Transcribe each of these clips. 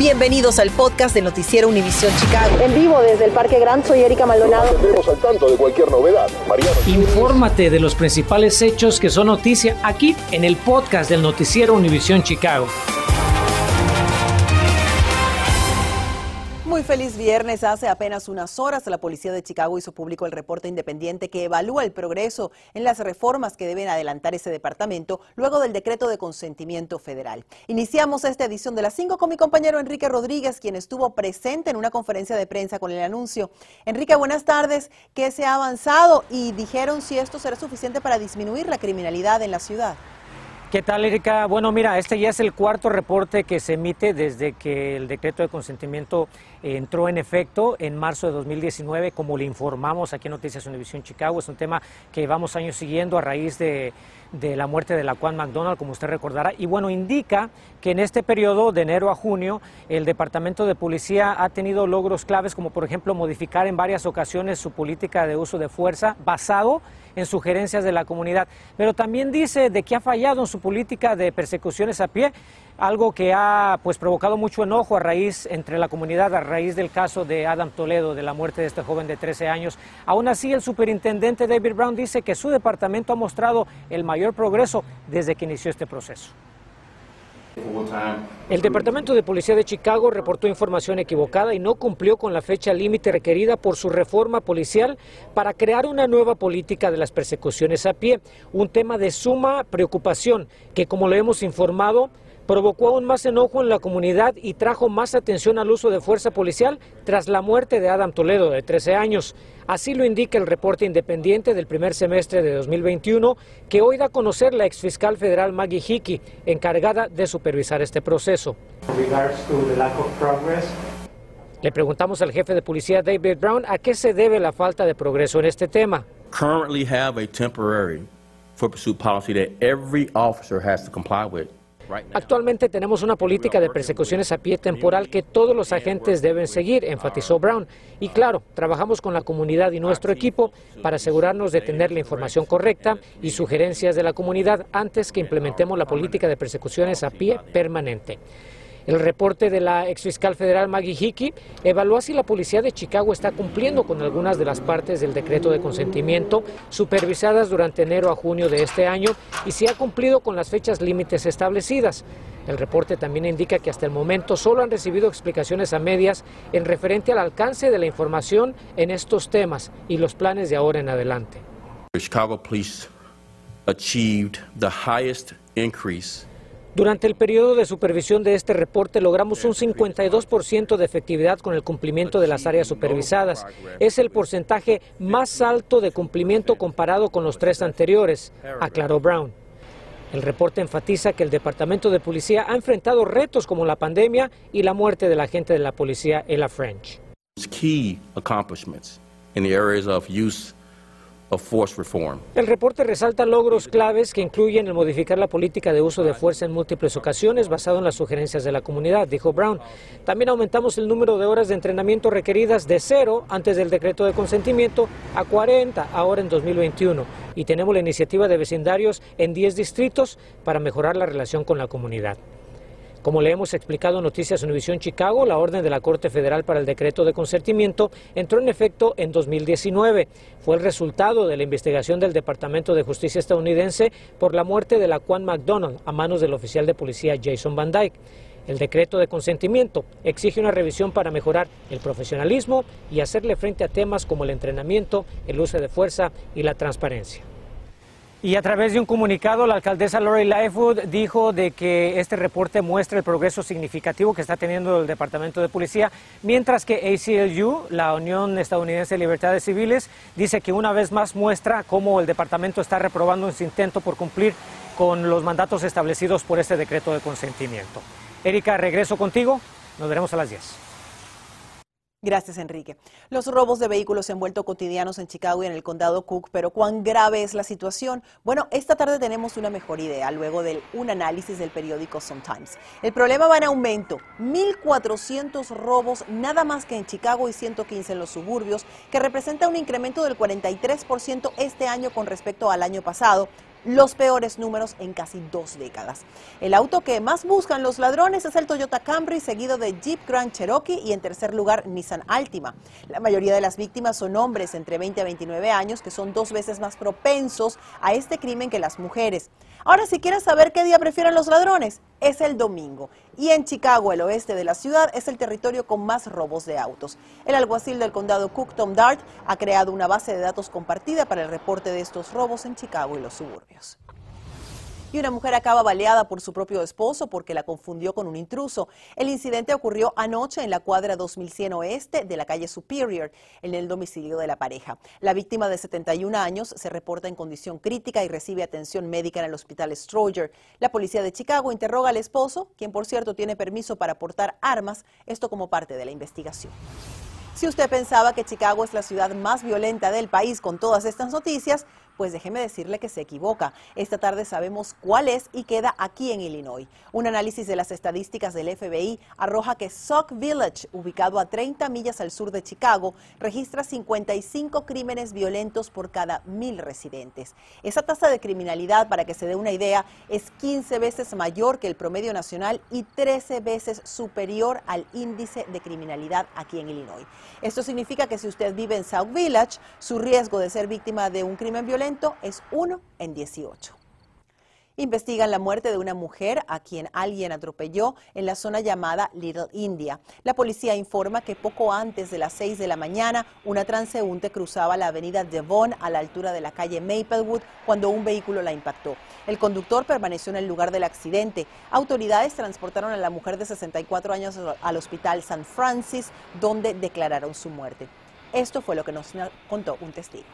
Bienvenidos al podcast de Noticiero Univisión Chicago. En vivo desde el Parque Gran, soy Erika Maldonado. Estamos al tanto de cualquier novedad. Mariano. Infórmate de los principales hechos que son noticia aquí en el podcast del Noticiero Univisión Chicago. Muy feliz viernes. Hace apenas unas horas la policía de Chicago hizo público el reporte independiente que evalúa el progreso en las reformas que deben adelantar ese departamento luego del decreto de consentimiento federal. Iniciamos esta edición de las 5 con mi compañero Enrique Rodríguez, quien estuvo presente en una conferencia de prensa con el anuncio. Enrique, buenas tardes. ¿Qué se ha avanzado? Y dijeron si esto será suficiente para disminuir la criminalidad en la ciudad. ¿Qué tal, Erika? Bueno, mira, este ya es el cuarto reporte que se emite desde que el decreto de consentimiento entró en efecto en marzo de 2019, como le informamos aquí en Noticias Univisión Chicago. Es un tema que llevamos años siguiendo a raíz de, de la muerte de la Juan McDonald, como usted recordará. Y bueno, indica que en este periodo, de enero a junio, el Departamento de Policía ha tenido logros claves, como por ejemplo modificar en varias ocasiones su política de uso de fuerza basado en sugerencias de la comunidad. Pero también dice de que ha fallado en su política de persecuciones a pie, algo que ha pues provocado mucho enojo a raíz entre la comunidad a raíz del caso de Adam Toledo de la muerte de este joven de 13 años. Aún así, el superintendente David Brown dice que su departamento ha mostrado el mayor progreso desde que inició este proceso. El Departamento de Policía de Chicago reportó información equivocada y no cumplió con la fecha límite requerida por su reforma policial para crear una nueva política de las persecuciones a pie, un tema de suma preocupación que, como lo hemos informado, provocó aún más enojo en la comunidad y trajo más atención al uso de fuerza policial tras la muerte de Adam Toledo, de 13 años. Así lo indica el reporte independiente del primer semestre de 2021, que hoy da a conocer la exfiscal federal Maggie Hickey, encargada de supervisar este proceso. Le preguntamos al jefe de policía David Brown a qué se debe la falta de progreso en este tema. Currently have a temporary foot pursuit policy that every officer has to comply with. Actualmente tenemos una política de persecuciones a pie temporal que todos los agentes deben seguir, enfatizó Brown. Y claro, trabajamos con la comunidad y nuestro equipo para asegurarnos de tener la información correcta y sugerencias de la comunidad antes que implementemos la política de persecuciones a pie permanente. El reporte de la exfiscal federal Maggie Hickey evaluó si la policía de Chicago está cumpliendo con algunas de las partes del decreto de consentimiento supervisadas durante enero a junio de este año y si ha cumplido con las fechas límites establecidas. El reporte también indica que hasta el momento solo han recibido explicaciones a medias en referente al alcance de la información en estos temas y los planes de ahora en adelante. Chicago Police achieved the highest increase durante el periodo de supervisión de este reporte logramos un 52% de efectividad con el cumplimiento de las áreas supervisadas. Es el porcentaje más alto de cumplimiento comparado con los tres anteriores, aclaró Brown. El reporte enfatiza que el Departamento de Policía ha enfrentado retos como la pandemia y la muerte del agente de la policía, Ella French. Key accomplishments in the areas of use el reporte resalta logros claves que incluyen el modificar la política de uso de fuerza en múltiples ocasiones basado en las sugerencias de la comunidad, dijo Brown. También aumentamos el número de horas de entrenamiento requeridas de cero antes del decreto de consentimiento a 40 ahora en 2021 y tenemos la iniciativa de vecindarios en 10 distritos para mejorar la relación con la comunidad. Como le hemos explicado en Noticias Univisión Chicago, la orden de la Corte Federal para el decreto de consentimiento entró en efecto en 2019. Fue el resultado de la investigación del Departamento de Justicia estadounidense por la muerte de la Juan McDonald a manos del oficial de policía Jason Van Dyke. El decreto de consentimiento exige una revisión para mejorar el profesionalismo y hacerle frente a temas como el entrenamiento, el uso de fuerza y la transparencia. Y a través de un comunicado, la alcaldesa Lori Lightfoot dijo de que este reporte muestra el progreso significativo que está teniendo el Departamento de Policía, mientras que ACLU, la Unión Estadounidense de Libertades Civiles, dice que una vez más muestra cómo el departamento está reprobando su intento por cumplir con los mandatos establecidos por este decreto de consentimiento. Erika, regreso contigo. Nos veremos a las 10. Gracias, Enrique. Los robos de vehículos se han vuelto cotidianos en Chicago y en el condado Cook, pero ¿cuán grave es la situación? Bueno, esta tarde tenemos una mejor idea luego de un análisis del periódico Sometimes. El problema va en aumento, 1.400 robos nada más que en Chicago y 115 en los suburbios, que representa un incremento del 43% este año con respecto al año pasado, los peores números en casi dos décadas. El auto que más buscan los ladrones es el Toyota Camry, seguido de Jeep Grand Cherokee y en tercer lugar Nissan Altima. La mayoría de las víctimas son hombres entre 20 a 29 años que son dos veces más propensos a este crimen que las mujeres. Ahora, si quieres saber qué día prefieren los ladrones, es el domingo. Y en Chicago, el oeste de la ciudad, es el territorio con más robos de autos. El alguacil del condado Cook, Tom Dart, ha creado una base de datos compartida para el reporte de estos robos en Chicago y los suburbios. Y una mujer acaba baleada por su propio esposo porque la confundió con un intruso. El incidente ocurrió anoche en la cuadra 2100 oeste de la calle Superior, en el domicilio de la pareja. La víctima de 71 años se reporta en condición crítica y recibe atención médica en el hospital Stroger. La policía de Chicago interroga al esposo, quien por cierto tiene permiso para portar armas, esto como parte de la investigación. Si usted pensaba que Chicago es la ciudad más violenta del país con todas estas noticias, pues déjeme decirle que se equivoca. Esta tarde sabemos cuál es y queda aquí en Illinois. Un análisis de las estadísticas del FBI arroja que Sauk Village, ubicado a 30 millas al sur de Chicago, registra 55 crímenes violentos por cada mil residentes. Esa tasa de criminalidad, para que se dé una idea, es 15 veces mayor que el promedio nacional y 13 veces superior al índice de criminalidad aquí en Illinois. Esto significa que si usted vive en South Village, su riesgo de ser víctima de un crimen violento es 1 en 18. Investigan la muerte de una mujer a quien alguien atropelló en la zona llamada Little India. La policía informa que poco antes de las 6 de la mañana, una transeúnte cruzaba la avenida Devon a la altura de la calle Maplewood cuando un vehículo la impactó. El conductor permaneció en el lugar del accidente. Autoridades transportaron a la mujer de 64 años al hospital San Francis, donde declararon su muerte. Esto fue lo que nos contó un testigo.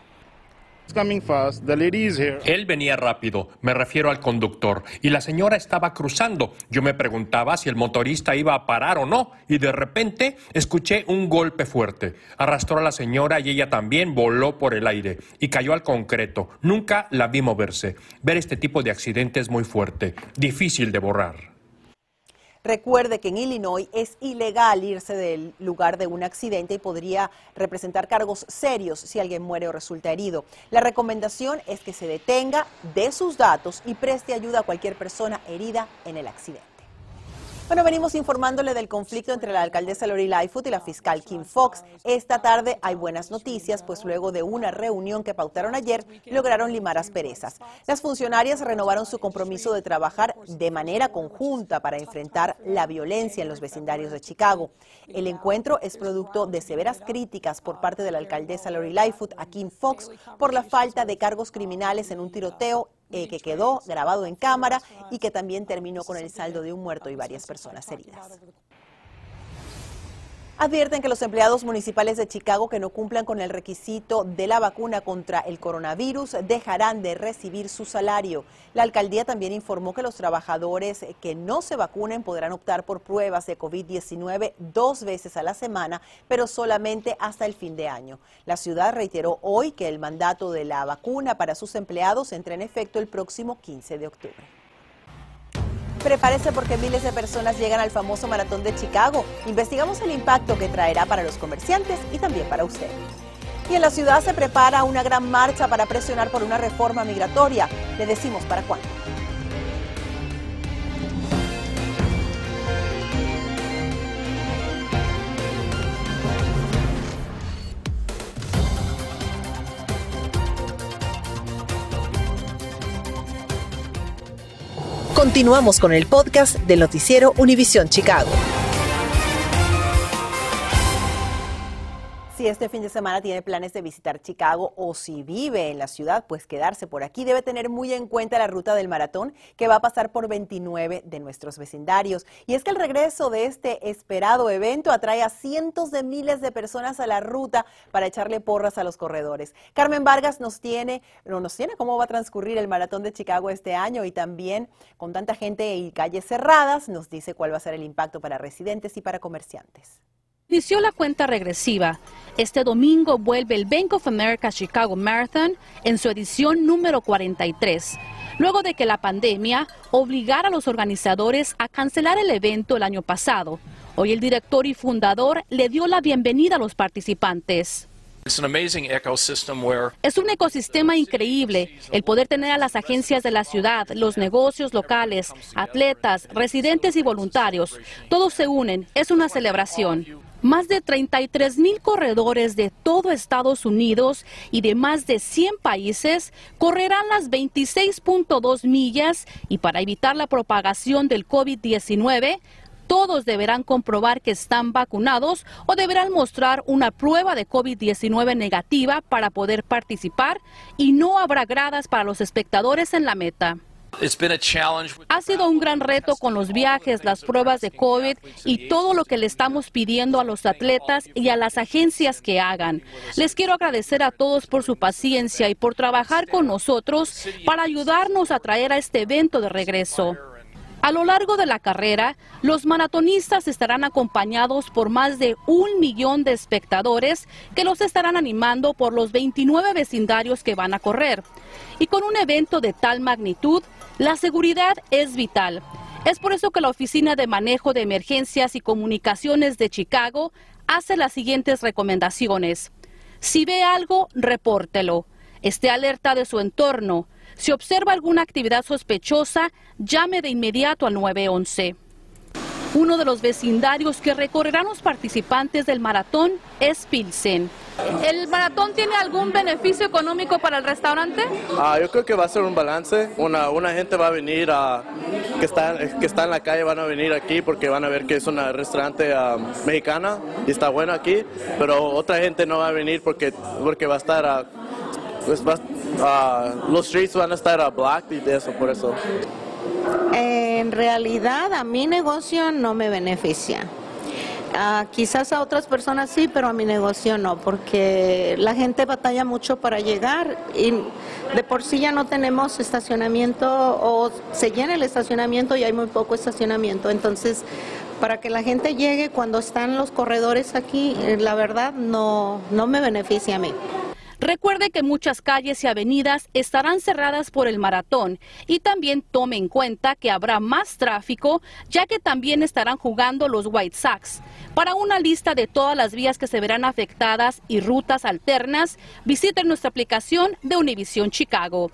Él venía rápido, me refiero al conductor, y la señora estaba cruzando. Yo me preguntaba si el motorista iba a parar o no, y de repente escuché un golpe fuerte. Arrastró a la señora y ella también voló por el aire y cayó al concreto. Nunca la vi moverse. Ver este tipo de accidente es muy fuerte, difícil de borrar. Recuerde que en Illinois es ilegal irse del lugar de un accidente y podría representar cargos serios si alguien muere o resulta herido. La recomendación es que se detenga, dé sus datos y preste ayuda a cualquier persona herida en el accidente. Bueno, venimos informándole del conflicto entre la alcaldesa Lori Lightfoot y la fiscal Kim Fox. Esta tarde hay buenas noticias, pues luego de una reunión que pautaron ayer, lograron limar asperezas. Las funcionarias renovaron su compromiso de trabajar de manera conjunta para enfrentar la violencia en los vecindarios de Chicago. El encuentro es producto de severas críticas por parte de la alcaldesa Lori Lightfoot a Kim Fox por la falta de cargos criminales en un tiroteo eh, que quedó grabado en cámara y que también terminó con el saldo de un muerto y varias personas heridas. Advierten que los empleados municipales de Chicago que no cumplan con el requisito de la vacuna contra el coronavirus dejarán de recibir su salario. La alcaldía también informó que los trabajadores que no se vacunen podrán optar por pruebas de COVID-19 dos veces a la semana, pero solamente hasta el fin de año. La ciudad reiteró hoy que el mandato de la vacuna para sus empleados entra en efecto el próximo 15 de octubre. Prepárese porque miles de personas llegan al famoso maratón de Chicago. Investigamos el impacto que traerá para los comerciantes y también para usted. Y en la ciudad se prepara una gran marcha para presionar por una reforma migratoria. Le decimos para cuándo. Continuamos con el podcast del noticiero Univisión Chicago. Si este fin de semana tiene planes de visitar Chicago o si vive en la ciudad, pues quedarse por aquí debe tener muy en cuenta la ruta del maratón que va a pasar por 29 de nuestros vecindarios. Y es que el regreso de este esperado evento atrae a cientos de miles de personas a la ruta para echarle porras a los corredores. Carmen Vargas nos tiene, no nos tiene cómo va a transcurrir el maratón de Chicago este año y también con tanta gente y calles cerradas nos dice cuál va a ser el impacto para residentes y para comerciantes. Inició la cuenta regresiva. Este domingo vuelve el Bank of America Chicago Marathon en su edición número 43, luego de que la pandemia obligara a los organizadores a cancelar el evento el año pasado. Hoy el director y fundador le dio la bienvenida a los participantes. Es un ecosistema increíble el poder tener a las agencias de la ciudad, los negocios locales, atletas, residentes y voluntarios. Todos se unen. Es una celebración. Más de 33 mil corredores de todo Estados Unidos y de más de 100 países correrán las 26.2 millas y para evitar la propagación del COVID-19, todos deberán comprobar que están vacunados o deberán mostrar una prueba de COVID-19 negativa para poder participar y no habrá gradas para los espectadores en la meta. Ha sido un gran reto con los viajes, las pruebas de COVID y todo lo que le estamos pidiendo a los atletas y a las agencias que hagan. Les quiero agradecer a todos por su paciencia y por trabajar con nosotros para ayudarnos a traer a este evento de regreso. A lo largo de la carrera, los maratonistas estarán acompañados por más de un millón de espectadores que los estarán animando por los 29 vecindarios que van a correr. Y con un evento de tal magnitud, la seguridad es vital. Es por eso que la Oficina de Manejo de Emergencias y Comunicaciones de Chicago hace las siguientes recomendaciones. Si ve algo, repórtelo. Esté alerta de su entorno. Si observa alguna actividad sospechosa, llame de inmediato al 911. Uno de los vecindarios que recorrerán los participantes del maratón es Pilsen. ¿El maratón tiene algún beneficio económico para el restaurante? Ah, yo creo que va a ser un balance. Una, una gente va a venir a, que, está, que está en la calle, van a venir aquí porque van a ver que es un restaurante uh, mexicana y está bueno aquí, pero otra gente no va a venir porque, porque va a estar a pues uh, los streets van a estar a black y de eso, por eso. En realidad a mi negocio no me beneficia. Quizás a otras personas sí, pero a mi negocio no, porque la gente batalla mucho para llegar y de por sí ya no tenemos estacionamiento o se llena el estacionamiento y hay muy poco estacionamiento. Entonces, para que la gente llegue cuando están los corredores aquí, eh, la verdad no, no me beneficia a mí. Recuerde que muchas calles y avenidas estarán cerradas por el maratón y también tome en cuenta que habrá más tráfico ya que también estarán jugando los White Sox. Para una lista de todas las vías que se verán afectadas y rutas alternas, visite nuestra aplicación de Univisión Chicago.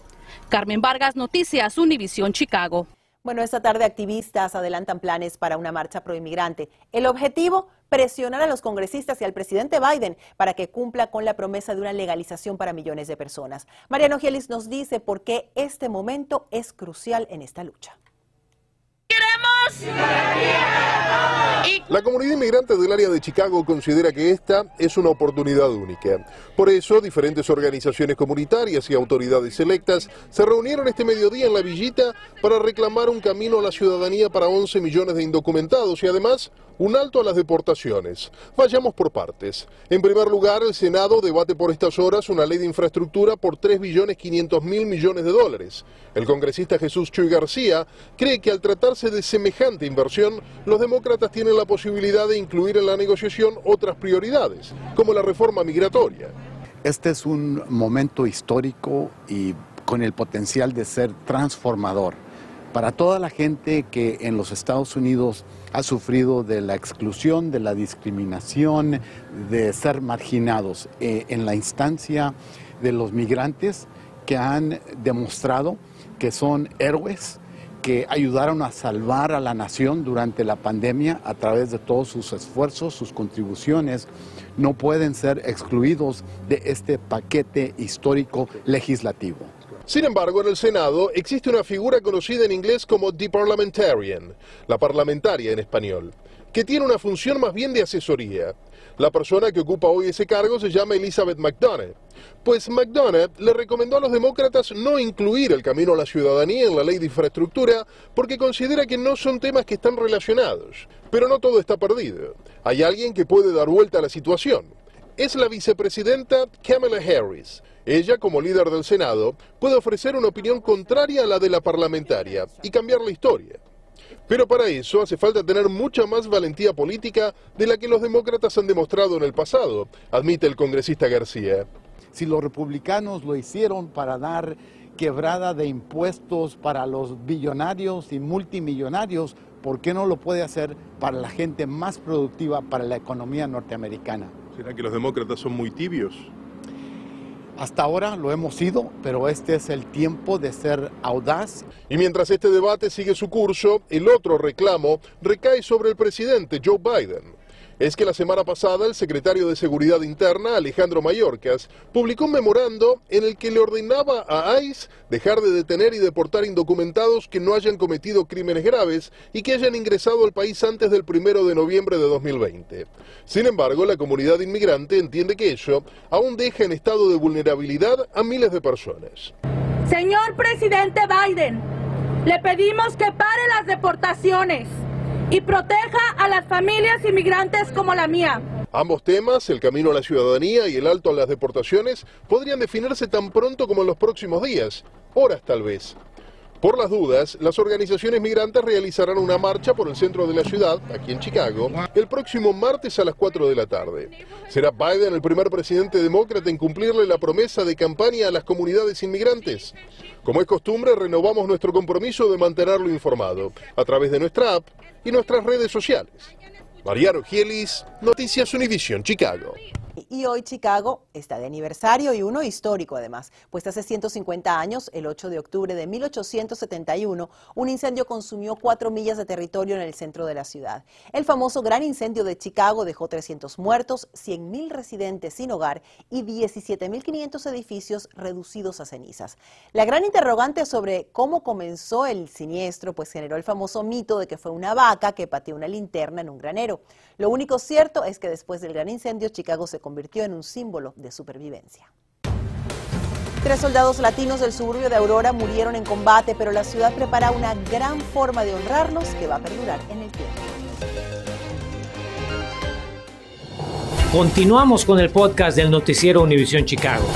Carmen Vargas, Noticias Univisión Chicago. Bueno, esta tarde activistas adelantan planes para una marcha proinmigrante. El objetivo, presionar a los congresistas y al presidente Biden para que cumpla con la promesa de una legalización para millones de personas. Mariano Gielis nos dice por qué este momento es crucial en esta lucha. La comunidad inmigrante del área de Chicago considera que esta es una oportunidad única. Por eso, diferentes organizaciones comunitarias y autoridades electas se reunieron este mediodía en la villita para reclamar un camino a la ciudadanía para 11 millones de indocumentados y además un alto a las deportaciones. Vayamos por partes. En primer lugar, el Senado debate por estas horas una ley de infraestructura por 3 billones 500 mil millones de dólares. El congresista Jesús Chuy García cree que al tratarse de semejante inversión, los demócratas tienen la posibilidad de incluir en la negociación otras prioridades, como la reforma migratoria. Este es un momento histórico y con el potencial de ser transformador para toda la gente que en los Estados Unidos ha sufrido de la exclusión, de la discriminación, de ser marginados eh, en la instancia de los migrantes que han demostrado que son héroes, que ayudaron a salvar a la nación durante la pandemia a través de todos sus esfuerzos, sus contribuciones, no pueden ser excluidos de este paquete histórico legislativo. Sin embargo, en el Senado existe una figura conocida en inglés como the parliamentarian, la parlamentaria en español, que tiene una función más bien de asesoría. La persona que ocupa hoy ese cargo se llama Elizabeth McDonough. Pues McDonough le recomendó a los demócratas no incluir el camino a la ciudadanía en la ley de infraestructura porque considera que no son temas que están relacionados. Pero no todo está perdido. Hay alguien que puede dar vuelta a la situación. Es la vicepresidenta Kamala Harris ella, como líder del Senado, puede ofrecer una opinión contraria a la de la parlamentaria y cambiar la historia. Pero para eso hace falta tener mucha más valentía política de la que los demócratas han demostrado en el pasado, admite el congresista García. Si los republicanos lo hicieron para dar quebrada de impuestos para los billonarios y multimillonarios, ¿por qué no lo puede hacer para la gente más productiva para la economía norteamericana? ¿Será que los demócratas son muy tibios? Hasta ahora lo hemos sido, pero este es el tiempo de ser audaz. Y mientras este debate sigue su curso, el otro reclamo recae sobre el presidente Joe Biden es que la semana pasada el secretario de Seguridad Interna, Alejandro Mayorkas, publicó un memorando en el que le ordenaba a ICE dejar de detener y deportar indocumentados que no hayan cometido crímenes graves y que hayan ingresado al país antes del primero de noviembre de 2020. Sin embargo, la comunidad inmigrante entiende que eso aún deja en estado de vulnerabilidad a miles de personas. Señor presidente Biden, le pedimos que pare las deportaciones y proteja a las familias inmigrantes como la mía. Ambos temas, el camino a la ciudadanía y el alto a las deportaciones, podrían definirse tan pronto como en los próximos días, horas tal vez. Por las dudas, las organizaciones migrantes realizarán una marcha por el centro de la ciudad, aquí en Chicago, el próximo martes a las 4 de la tarde. ¿Será Biden el primer presidente demócrata en cumplirle la promesa de campaña a las comunidades inmigrantes? Como es costumbre, renovamos nuestro compromiso de mantenerlo informado a través de nuestra app y nuestras redes sociales. Mariano Gielis, Noticias Univision, Chicago. Y hoy Chicago está de aniversario y uno histórico además, pues hace 150 años, el 8 de octubre de 1871, un incendio consumió cuatro millas de territorio en el centro de la ciudad. El famoso gran incendio de Chicago dejó 300 muertos, 100.000 residentes sin hogar y 17.500 edificios reducidos a cenizas. La gran interrogante sobre cómo comenzó el siniestro, pues generó el famoso mito de que fue una vaca que pateó una linterna en un granero. Lo único cierto es que después del gran incendio, Chicago se convirtió en un símbolo de supervivencia. Tres soldados latinos del suburbio de Aurora murieron en combate, pero la ciudad prepara una gran forma de honrarlos que va a perdurar en el tiempo. Continuamos con el podcast del noticiero Univisión Chicago.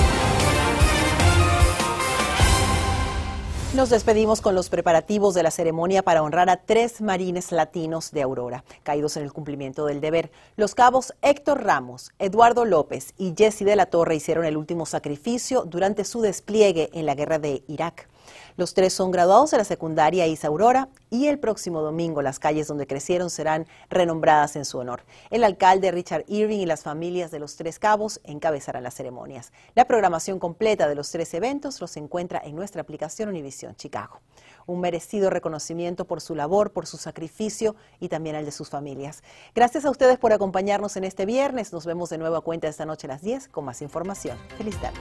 Nos despedimos con los preparativos de la ceremonia para honrar a tres marines latinos de Aurora, caídos en el cumplimiento del deber. Los cabos Héctor Ramos, Eduardo López y Jesse de la Torre hicieron el último sacrificio durante su despliegue en la guerra de Irak. Los tres son graduados de la secundaria Isa Aurora y el próximo domingo las calles donde crecieron serán renombradas en su honor. El alcalde Richard Irving y las familias de los tres cabos encabezarán las ceremonias. La programación completa de los tres eventos los encuentra en nuestra aplicación Univisión Chicago. Un merecido reconocimiento por su labor, por su sacrificio y también al de sus familias. Gracias a ustedes por acompañarnos en este viernes. Nos vemos de nuevo a cuenta esta noche a las 10 con más información. Feliz tarde.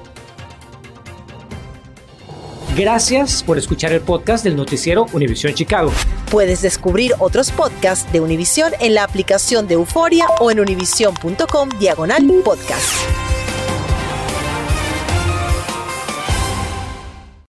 Gracias por escuchar el podcast del noticiero Univisión Chicago. Puedes descubrir otros podcasts de Univisión en la aplicación de Euforia o en univision.com diagonal podcast.